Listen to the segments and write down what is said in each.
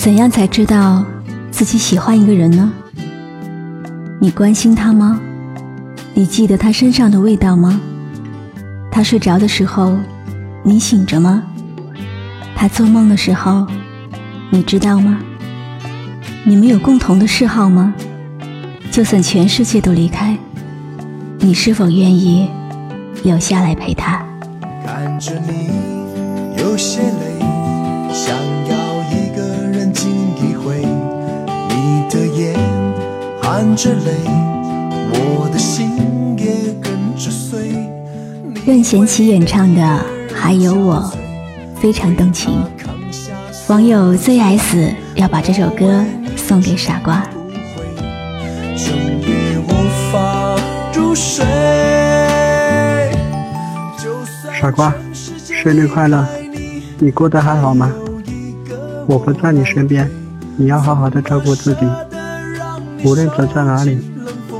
怎样才知道自己喜欢一个人呢？你关心他吗？你记得他身上的味道吗？他睡着的时候，你醒着吗？他做梦的时候，你知道吗？你们有共同的嗜好吗？就算全世界都离开，你是否愿意留下来陪他？看着你有些累，想要眼含着泪，我的心也跟着碎。任贤齐演唱的《还有我》非常动情，网友 ZS 要把这首歌送给傻瓜。整夜无法入睡。就算傻瓜，生日快乐！你过得还好吗？我不在你身边，你要好好的照顾自己。无论走在哪里，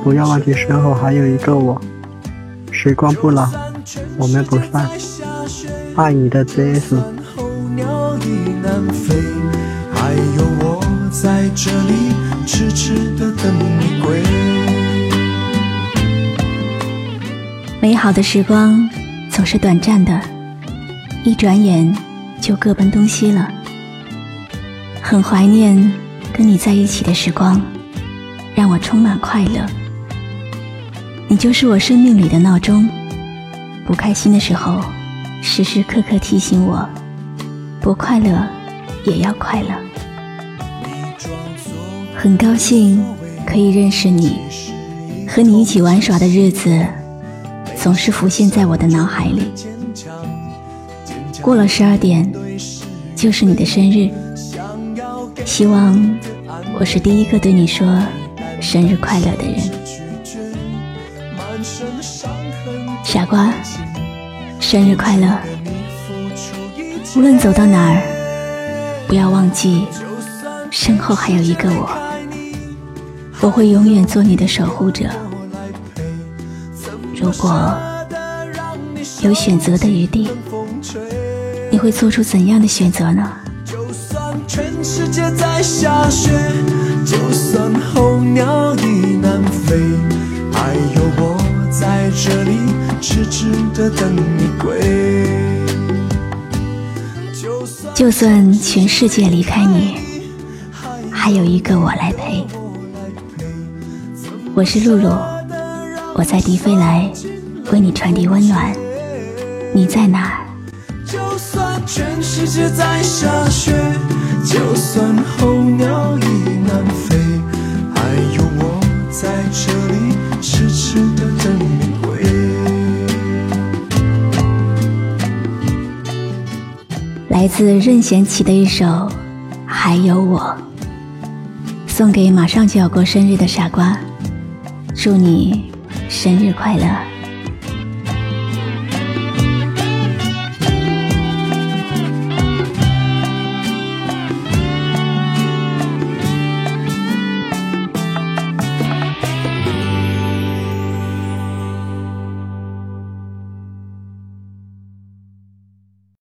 不要忘记身后还有一个我。时光不老，我们不散。爱你的 ZS。候鸟已南飞，还有我在这里痴痴的等你归。美好的时光总是短暂的，一转眼就各奔东西了。很怀念跟你在一起的时光，让我充满快乐。你就是我生命里的闹钟，不开心的时候，时时刻刻提醒我，不快乐也要快乐。很高兴可以认识你，和你一起玩耍的日子，总是浮现在我的脑海里。过了十二点，就是你的生日，希望我是第一个对你说生日快乐的人。傻瓜，生日快乐！无论走到哪儿，不要忘记身后还有一个我。我会永远做你的守护者。如果有选择的余地，你会做出怎样的选择呢？就算全世界在下雪，的等你归。就算全世界离开你，还有一个我来陪。我是露露，我在迪飞来为你传递温暖。你在哪儿？就算全世界在下雪，就算候来自任贤齐的一首《还有我》，送给马上就要过生日的傻瓜，祝你生日快乐！